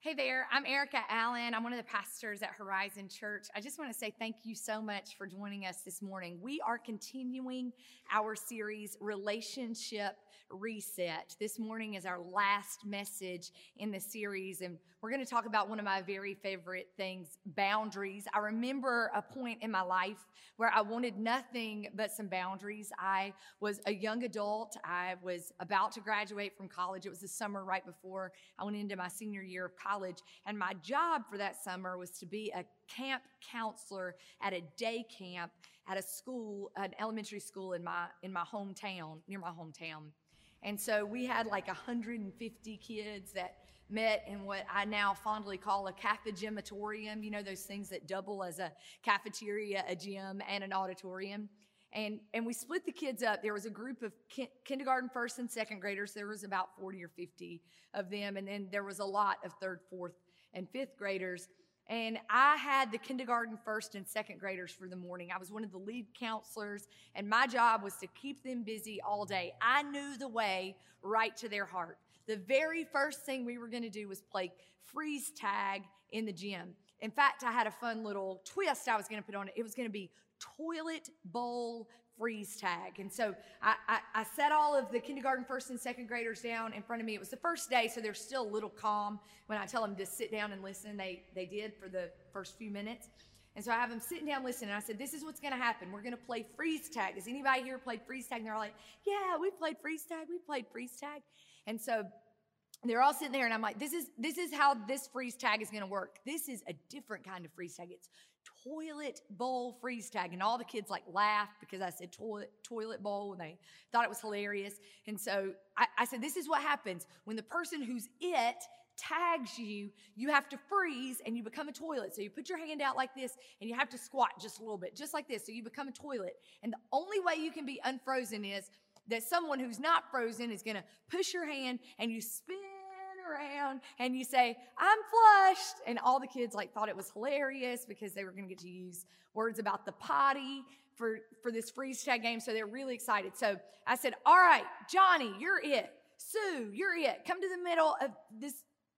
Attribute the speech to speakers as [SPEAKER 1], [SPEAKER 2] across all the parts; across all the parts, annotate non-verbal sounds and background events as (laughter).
[SPEAKER 1] Hey there, I'm Erica Allen. I'm one of the pastors at Horizon Church. I just want to say thank you so much for joining us this morning. We are continuing our series, Relationship Reset. This morning is our last message in the series, and we're going to talk about one of my very favorite things boundaries. I remember a point in my life where I wanted nothing but some boundaries. I was a young adult, I was about to graduate from college. It was the summer right before I went into my senior year of college, and my job for that summer was to be a camp counselor at a day camp at a school, an elementary school in my in my hometown, near my hometown. And so we had like 150 kids that met in what I now fondly call a cafegymatorium, you know, those things that double as a cafeteria, a gym, and an auditorium. And, and we split the kids up. There was a group of ki- kindergarten, first, and second graders. There was about 40 or 50 of them. And then there was a lot of third, fourth, and fifth graders. And I had the kindergarten, first, and second graders for the morning. I was one of the lead counselors, and my job was to keep them busy all day. I knew the way right to their heart. The very first thing we were going to do was play freeze tag in the gym. In fact, I had a fun little twist I was going to put on it. It was going to be toilet bowl freeze tag. And so I, I, I, set all of the kindergarten, first, and second graders down in front of me. It was the first day, so they're still a little calm. When I tell them to sit down and listen, they, they did for the first few minutes. And so I have them sitting down listening. I said, This is what's going to happen. We're going to play freeze tag. Does anybody here played freeze tag? And they're like, Yeah, we played freeze tag. We played freeze tag. And so they're all sitting there and I'm like, this is this is how this freeze tag is gonna work. This is a different kind of freeze tag. It's toilet bowl freeze tag. And all the kids like laughed because I said toilet toilet bowl and they thought it was hilarious. And so I, I said, this is what happens when the person who's it tags you, you have to freeze and you become a toilet. So you put your hand out like this and you have to squat just a little bit, just like this. So you become a toilet. And the only way you can be unfrozen is that someone who's not frozen is going to push your hand and you spin around and you say, I'm flushed. And all the kids like thought it was hilarious because they were going to get to use words about the potty for, for this freeze tag game. So they're really excited. So I said, All right, Johnny, you're it. Sue, you're it. Come to the middle of this,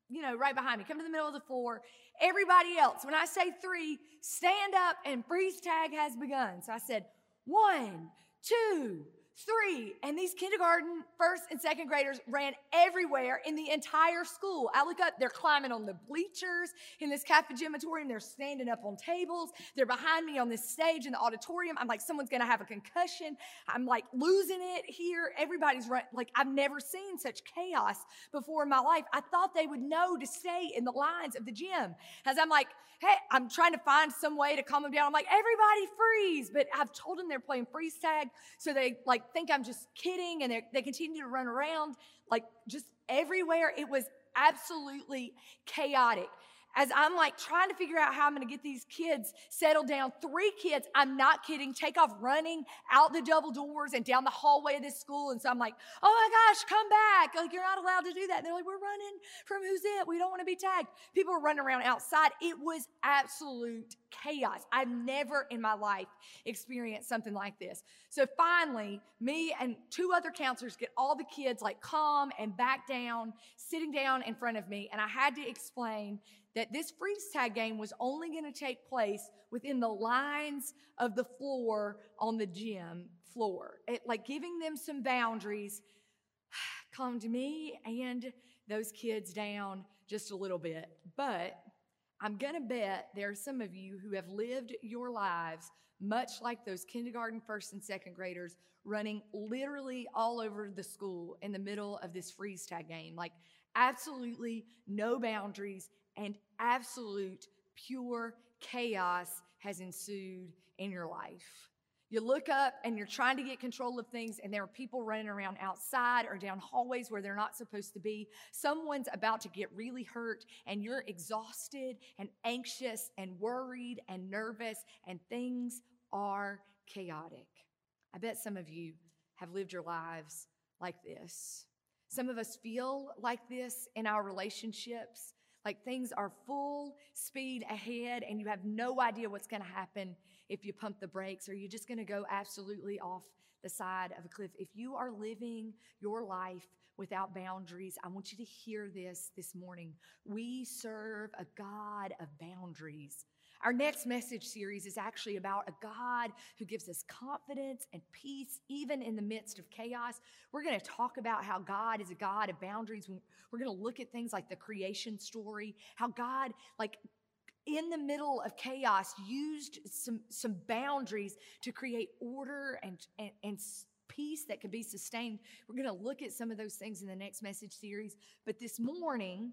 [SPEAKER 1] you know, right behind me. Come to the middle of the floor. Everybody else, when I say three, stand up and freeze tag has begun. So I said, One, two, three. And these kindergarten, first and second graders ran everywhere in the entire school. I look up, they're climbing on the bleachers in this cafegymatorium. They're standing up on tables. They're behind me on this stage in the auditorium. I'm like, someone's to have a concussion. I'm like losing it here. Everybody's run, like, I've never seen such chaos before in my life. I thought they would know to stay in the lines of the gym. As I'm like, hey, I'm trying to find some way to calm them down. I'm like, everybody freeze. But I've told them they're playing freeze tag. So they like think I'm just kidding and they continue to run around like just everywhere. It was absolutely chaotic as I'm like trying to figure out how I'm going to get these kids settled down. Three kids, I'm not kidding, take off running out the double doors and down the hallway of this school. And so I'm like, oh my gosh, come back. Like, you're not allowed to do that. And they're like, we're running from who's it? We don't want to be tagged. People were running around outside. It was absolute chaos. I've never in my life experienced something like this. So finally, me and two other counselors get all the kids like calm and back down, sitting down in front of me. And I had to explain that this freeze tag game was only going to take place within the lines of the floor on the gym floor. It, like giving them some boundaries (sighs) calmed me and those kids down just a little bit. But I'm going to bet there are some of you who have lived your lives much like those kindergarten, first, and second graders running literally all over the school in the middle of this freeze tag game. Like, absolutely no boundaries and absolute pure chaos has ensued in your life. You look up and you're trying to get control of things, and there are people running around outside or down hallways where they're not supposed to be. Someone's about to get really hurt, and you're exhausted and anxious and worried and nervous, and things are chaotic. I bet some of you have lived your lives like this. Some of us feel like this in our relationships. Like things are full speed ahead and you have no idea what's going to happen if you pump the brakes or you're just going to go absolutely off the side of a cliff. If you are living your life without boundaries. I want you to hear this this morning. We serve a God of boundaries. Our next message series is actually about a God who gives us confidence and peace even in the midst of chaos. We're going to talk about how God is a God of boundaries. We're going to look at things like the creation story, how God, like, in the middle of chaos, used some, some boundaries to create order and, and, and peace that could be sustained. We're going to look at some of those things in the next message series. But this morning,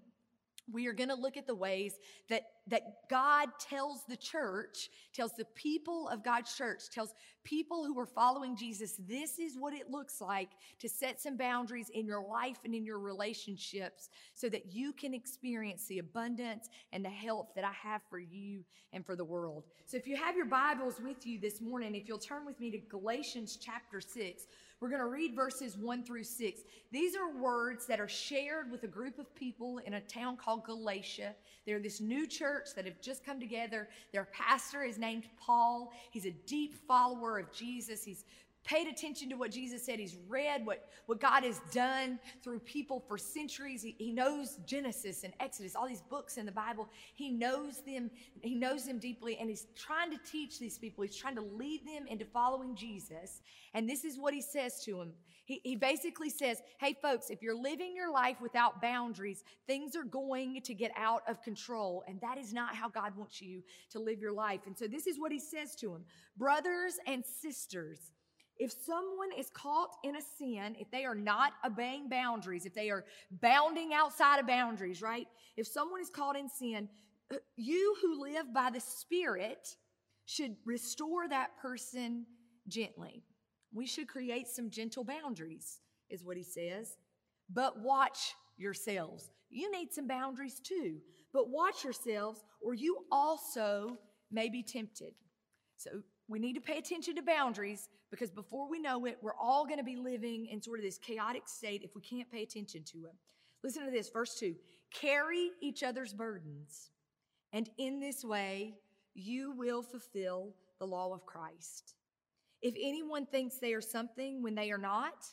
[SPEAKER 1] we are going to look at the ways that, that God tells the church, tells the people of God's church, tells people who are following Jesus, this is what it looks like to set some boundaries in your life and in your relationships so that you can experience the abundance and the health that I have for you and for the world. So if you have your Bibles with you this morning, if you'll turn with me to Galatians chapter 6, we're going to read verses 1 through 6. These are words that are shared with a group of people in a town called Galatia. They're this new church that have just come together. Their pastor is named Paul. He's a deep follower of Jesus. He's paid attention to what Jesus said. He's read what, what God has done through people for centuries. He, he knows Genesis and Exodus, all these books in the Bible. He knows them. He knows them deeply, and he's trying to teach these people. He's trying to lead them into following Jesus. And this is what he says to them. He, he basically says, Hey, folks, if you're living your life without boundaries, things are going to get out of control. And that is not how God wants you to live your life. And so this is what he says to them Brothers and sisters, if someone is caught in a sin, if they are not obeying boundaries, if they are bounding outside of boundaries, right? If someone is caught in sin, you who live by the Spirit should restore that person gently. We should create some gentle boundaries, is what he says. But watch yourselves. You need some boundaries too, but watch yourselves, or you also may be tempted. So we need to pay attention to boundaries because before we know it, we're all going to be living in sort of this chaotic state if we can't pay attention to it. Listen to this, verse 2 carry each other's burdens, and in this way you will fulfill the law of Christ. If anyone thinks they are something when they are not,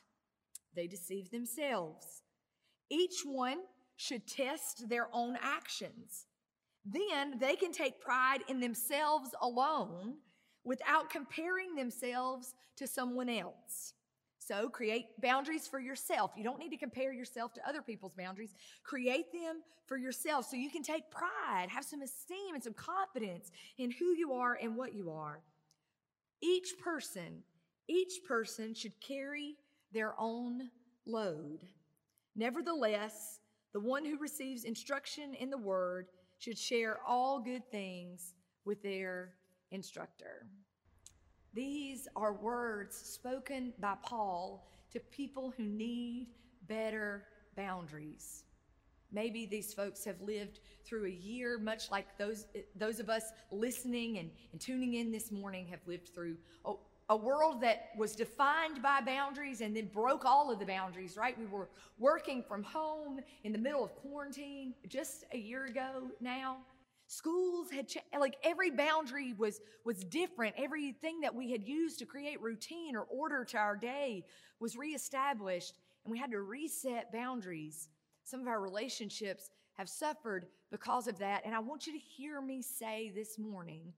[SPEAKER 1] they deceive themselves. Each one should test their own actions. Then they can take pride in themselves alone without comparing themselves to someone else. So create boundaries for yourself. You don't need to compare yourself to other people's boundaries. Create them for yourself so you can take pride, have some esteem and some confidence in who you are and what you are. Each person, each person should carry their own load. Nevertheless, the one who receives instruction in the word should share all good things with their instructor. These are words spoken by Paul to people who need better boundaries. Maybe these folks have lived through a year, much like those, those of us listening and, and tuning in this morning have lived through a, a world that was defined by boundaries and then broke all of the boundaries, right? We were working from home in the middle of quarantine just a year ago now. Schools had cha- like every boundary was was different. Everything that we had used to create routine or order to our day was reestablished, and we had to reset boundaries. Some of our relationships have suffered because of that, and I want you to hear me say this morning,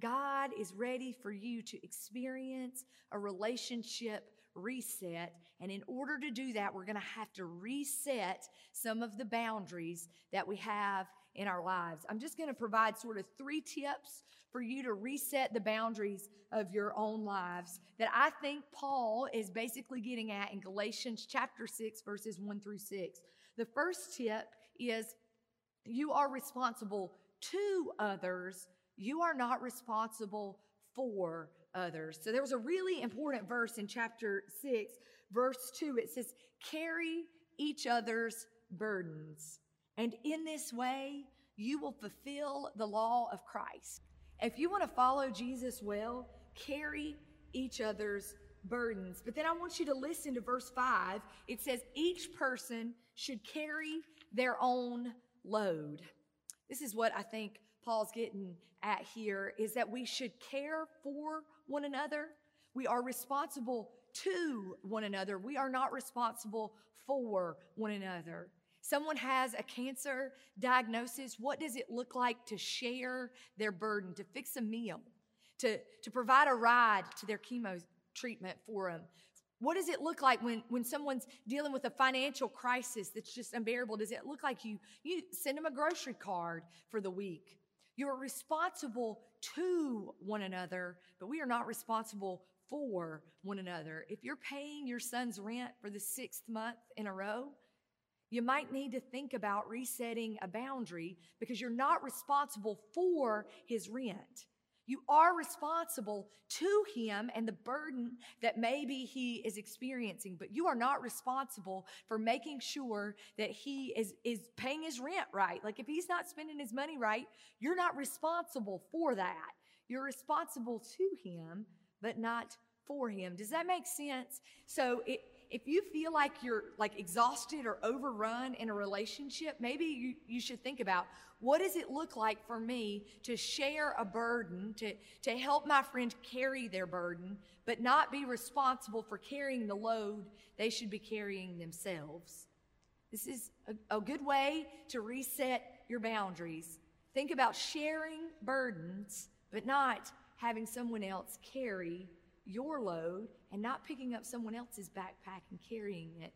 [SPEAKER 1] God is ready for you to experience a relationship reset. And in order to do that, we're going to have to reset some of the boundaries that we have in our lives. I'm just going to provide sort of three tips for you to reset the boundaries of your own lives that I think Paul is basically getting at in Galatians chapter 6, verses 1 through 6. The first tip is you are responsible to others, you are not responsible for others. So there was a really important verse in chapter 6, verse 2. It says, Carry each other's burdens. And in this way, you will fulfill the law of Christ. If you want to follow Jesus well, carry each other's burdens. But then I want you to listen to verse 5. It says, Each person should carry their own load. This is what I think Paul's getting at here is that we should care for one another. We are responsible to one another. We are not responsible for one another. Someone has a cancer diagnosis. What does it look like to share their burden, to fix a meal, to, to provide a ride to their chemo treatment for them? What does it look like when, when someone's dealing with a financial crisis that's just unbearable? Does it look like you, you send them a grocery card for the week? You're responsible to one another, but we are not responsible for one another. If you're paying your son's rent for the sixth month in a row, you might need to think about resetting a boundary because you're not responsible for his rent. You are responsible to him and the burden that maybe he is experiencing, but you are not responsible for making sure that he is, is paying his rent right. Like if he's not spending his money right, you're not responsible for that. You're responsible to him, but not for him. Does that make sense? So it, if you feel like you're like exhausted or overrun in a relationship, maybe you, you should think about what does it look like for me to share a burden, to, to help my friend carry their burden, but not be responsible for carrying the load they should be carrying themselves. This is a, a good way to reset your boundaries. Think about sharing burdens, but not having someone else carry your load and not picking up someone else's backpack and carrying it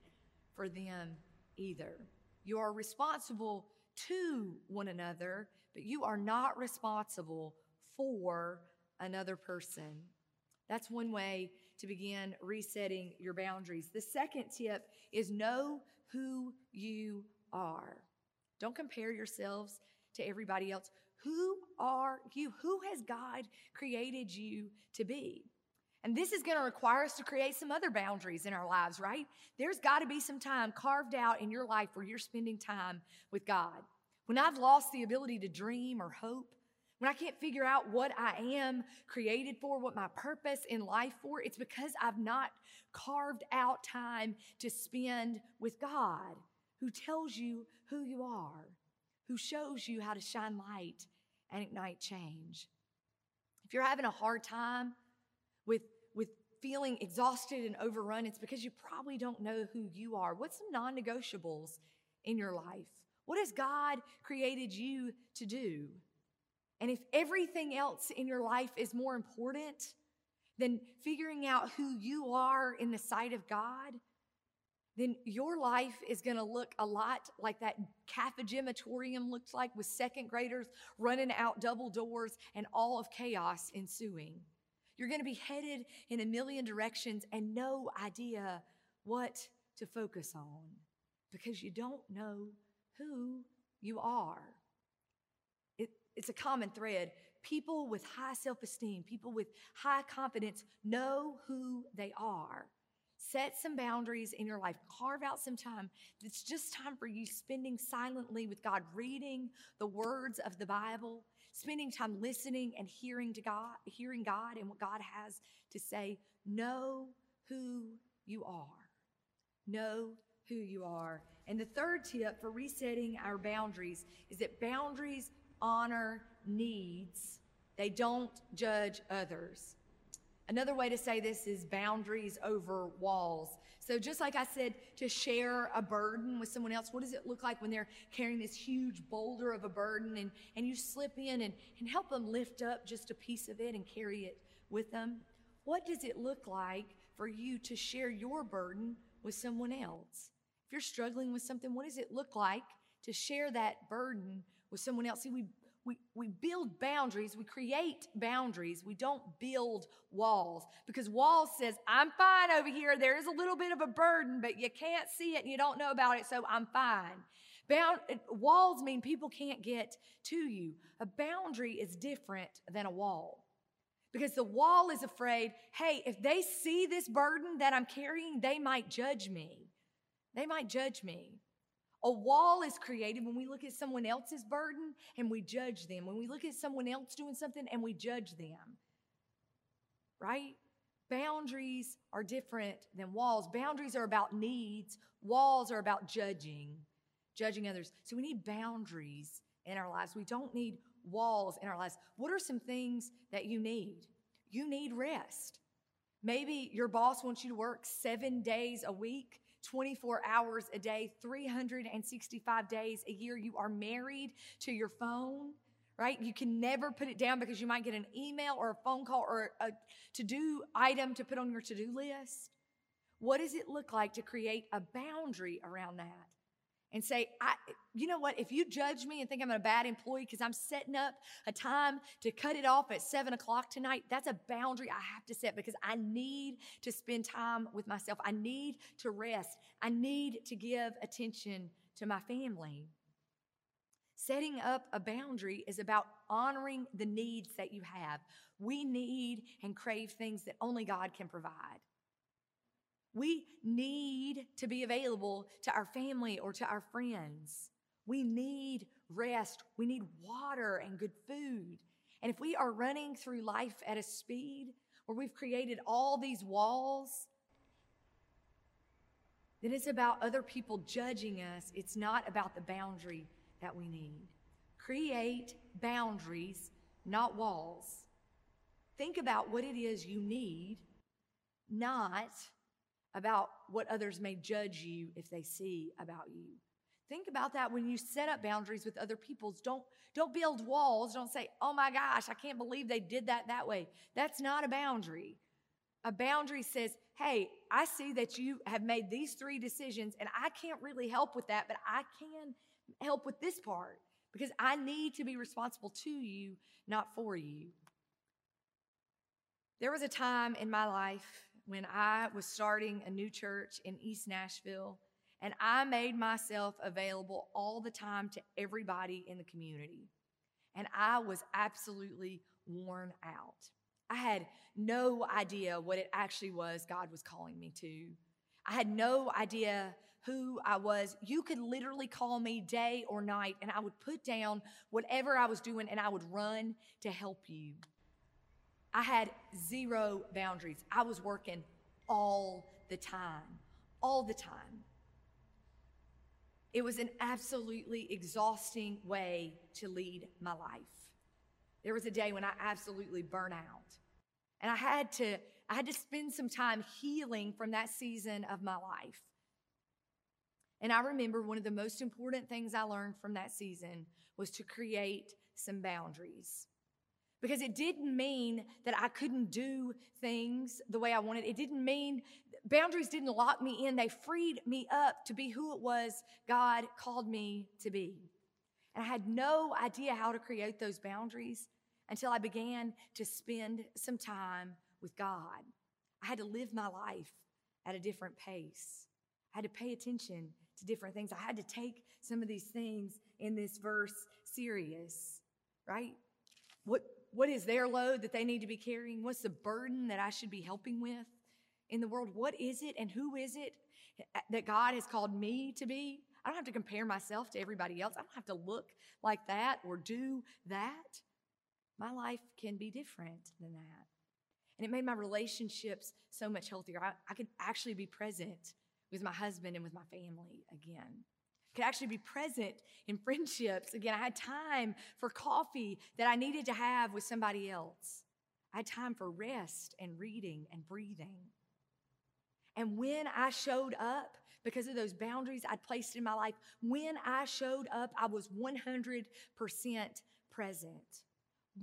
[SPEAKER 1] for them either. You are responsible to one another, but you are not responsible for another person. That's one way to begin resetting your boundaries. The second tip is know who you are. Don't compare yourselves to everybody else. Who are you? Who has God created you to be? And this is going to require us to create some other boundaries in our lives, right? There's got to be some time carved out in your life where you're spending time with God. When I've lost the ability to dream or hope, when I can't figure out what I am created for, what my purpose in life for, it's because I've not carved out time to spend with God, who tells you who you are, who shows you how to shine light and ignite change. If you're having a hard time with, with feeling exhausted and overrun, it's because you probably don't know who you are. What's some non negotiables in your life? What has God created you to do? And if everything else in your life is more important than figuring out who you are in the sight of God, then your life is going to look a lot like that Kappa looks like with second graders running out double doors and all of chaos ensuing. You're going to be headed in a million directions and no idea what to focus on because you don't know who you are. It, it's a common thread. People with high self esteem, people with high confidence know who they are. Set some boundaries in your life. Carve out some time. It's just time for you spending silently with God, reading the words of the Bible, spending time listening and hearing to God, hearing God and what God has to say. Know who you are. Know who you are. And the third tip for resetting our boundaries is that boundaries honor needs. They don't judge others. Another way to say this is boundaries over walls. So, just like I said, to share a burden with someone else, what does it look like when they're carrying this huge boulder of a burden and, and you slip in and, and help them lift up just a piece of it and carry it with them? What does it look like for you to share your burden with someone else? If you're struggling with something, what does it look like to share that burden with someone else? See, we we, we build boundaries, we create boundaries, we don't build walls because walls says, I'm fine over here. There is a little bit of a burden, but you can't see it and you don't know about it, so I'm fine. Bound, walls mean people can't get to you. A boundary is different than a wall. Because the wall is afraid, hey, if they see this burden that I'm carrying, they might judge me. They might judge me. A wall is created when we look at someone else's burden and we judge them. When we look at someone else doing something and we judge them. Right? Boundaries are different than walls. Boundaries are about needs, walls are about judging, judging others. So we need boundaries in our lives. We don't need walls in our lives. What are some things that you need? You need rest. Maybe your boss wants you to work seven days a week, 24 hours a day, 365 days a year. You are married to your phone, right? You can never put it down because you might get an email or a phone call or a to do item to put on your to do list. What does it look like to create a boundary around that? And say, I, you know what? If you judge me and think I'm a bad employee because I'm setting up a time to cut it off at seven o'clock tonight, that's a boundary I have to set because I need to spend time with myself. I need to rest. I need to give attention to my family. Setting up a boundary is about honoring the needs that you have. We need and crave things that only God can provide. We need to be available to our family or to our friends. We need rest. We need water and good food. And if we are running through life at a speed where we've created all these walls, then it's about other people judging us. It's not about the boundary that we need. Create boundaries, not walls. Think about what it is you need, not about what others may judge you if they see about you. Think about that when you set up boundaries with other people's. Don't, don't build walls. Don't say, oh my gosh, I can't believe they did that that way. That's not a boundary. A boundary says, hey, I see that you have made these three decisions and I can't really help with that, but I can help with this part because I need to be responsible to you, not for you. There was a time in my life when I was starting a new church in East Nashville, and I made myself available all the time to everybody in the community. And I was absolutely worn out. I had no idea what it actually was God was calling me to. I had no idea who I was. You could literally call me day or night, and I would put down whatever I was doing and I would run to help you. I had zero boundaries. I was working all the time, all the time. It was an absolutely exhausting way to lead my life. There was a day when I absolutely burnt out. And I had to I had to spend some time healing from that season of my life. And I remember one of the most important things I learned from that season was to create some boundaries because it didn't mean that I couldn't do things the way I wanted. It didn't mean boundaries didn't lock me in. They freed me up to be who it was God called me to be. And I had no idea how to create those boundaries until I began to spend some time with God. I had to live my life at a different pace. I had to pay attention to different things. I had to take some of these things in this verse serious, right? What what is their load that they need to be carrying? What's the burden that I should be helping with in the world? What is it and who is it that God has called me to be? I don't have to compare myself to everybody else. I don't have to look like that or do that. My life can be different than that. And it made my relationships so much healthier. I, I could actually be present with my husband and with my family again could actually be present in friendships. Again, I had time for coffee that I needed to have with somebody else. I had time for rest and reading and breathing. And when I showed up, because of those boundaries I'd placed in my life, when I showed up, I was 100% present.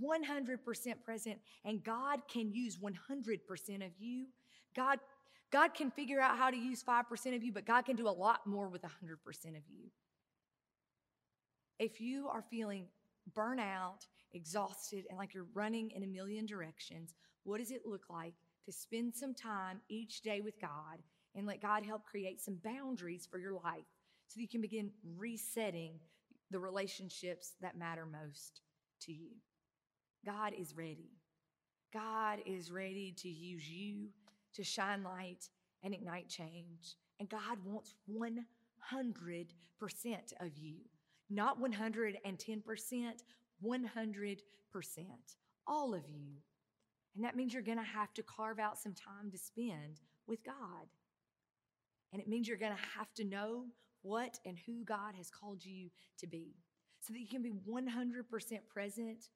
[SPEAKER 1] 100% present. And God can use 100% of you. God God can figure out how to use 5% of you, but God can do a lot more with 100% of you. If you are feeling burnout, exhausted, and like you're running in a million directions, what does it look like to spend some time each day with God and let God help create some boundaries for your life so that you can begin resetting the relationships that matter most to you? God is ready. God is ready to use you to shine light and ignite change. And God wants 100% of you, not 110%, 100%, all of you. And that means you're going to have to carve out some time to spend with God. And it means you're going to have to know what and who God has called you to be so that you can be 100% present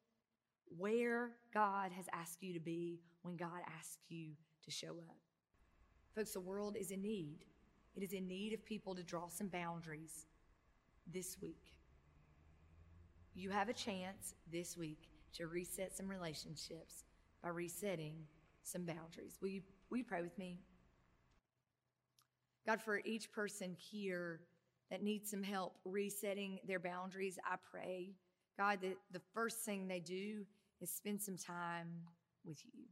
[SPEAKER 1] where God has asked you to be when God asks you to show up. Folks, the world is in need. It is in need of people to draw some boundaries this week. You have a chance this week to reset some relationships by resetting some boundaries. Will you, will you pray with me? God, for each person here that needs some help resetting their boundaries, I pray, God, that the first thing they do is spend some time with you.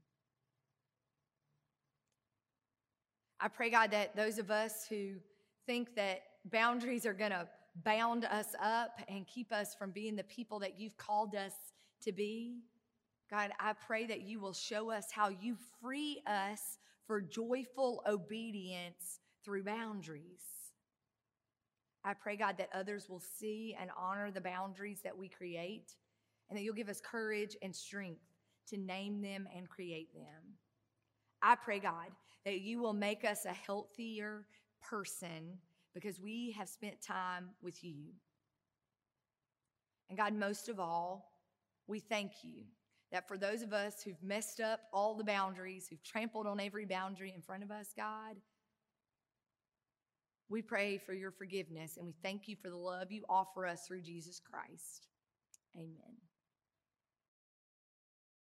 [SPEAKER 1] I pray, God, that those of us who think that boundaries are going to bound us up and keep us from being the people that you've called us to be, God, I pray that you will show us how you free us for joyful obedience through boundaries. I pray, God, that others will see and honor the boundaries that we create and that you'll give us courage and strength to name them and create them. I pray, God, that you will make us a healthier person because we have spent time with you. And God, most of all, we thank you that for those of us who've messed up all the boundaries, who've trampled on every boundary in front of us, God, we pray for your forgiveness and we thank you for the love you offer us through Jesus Christ. Amen.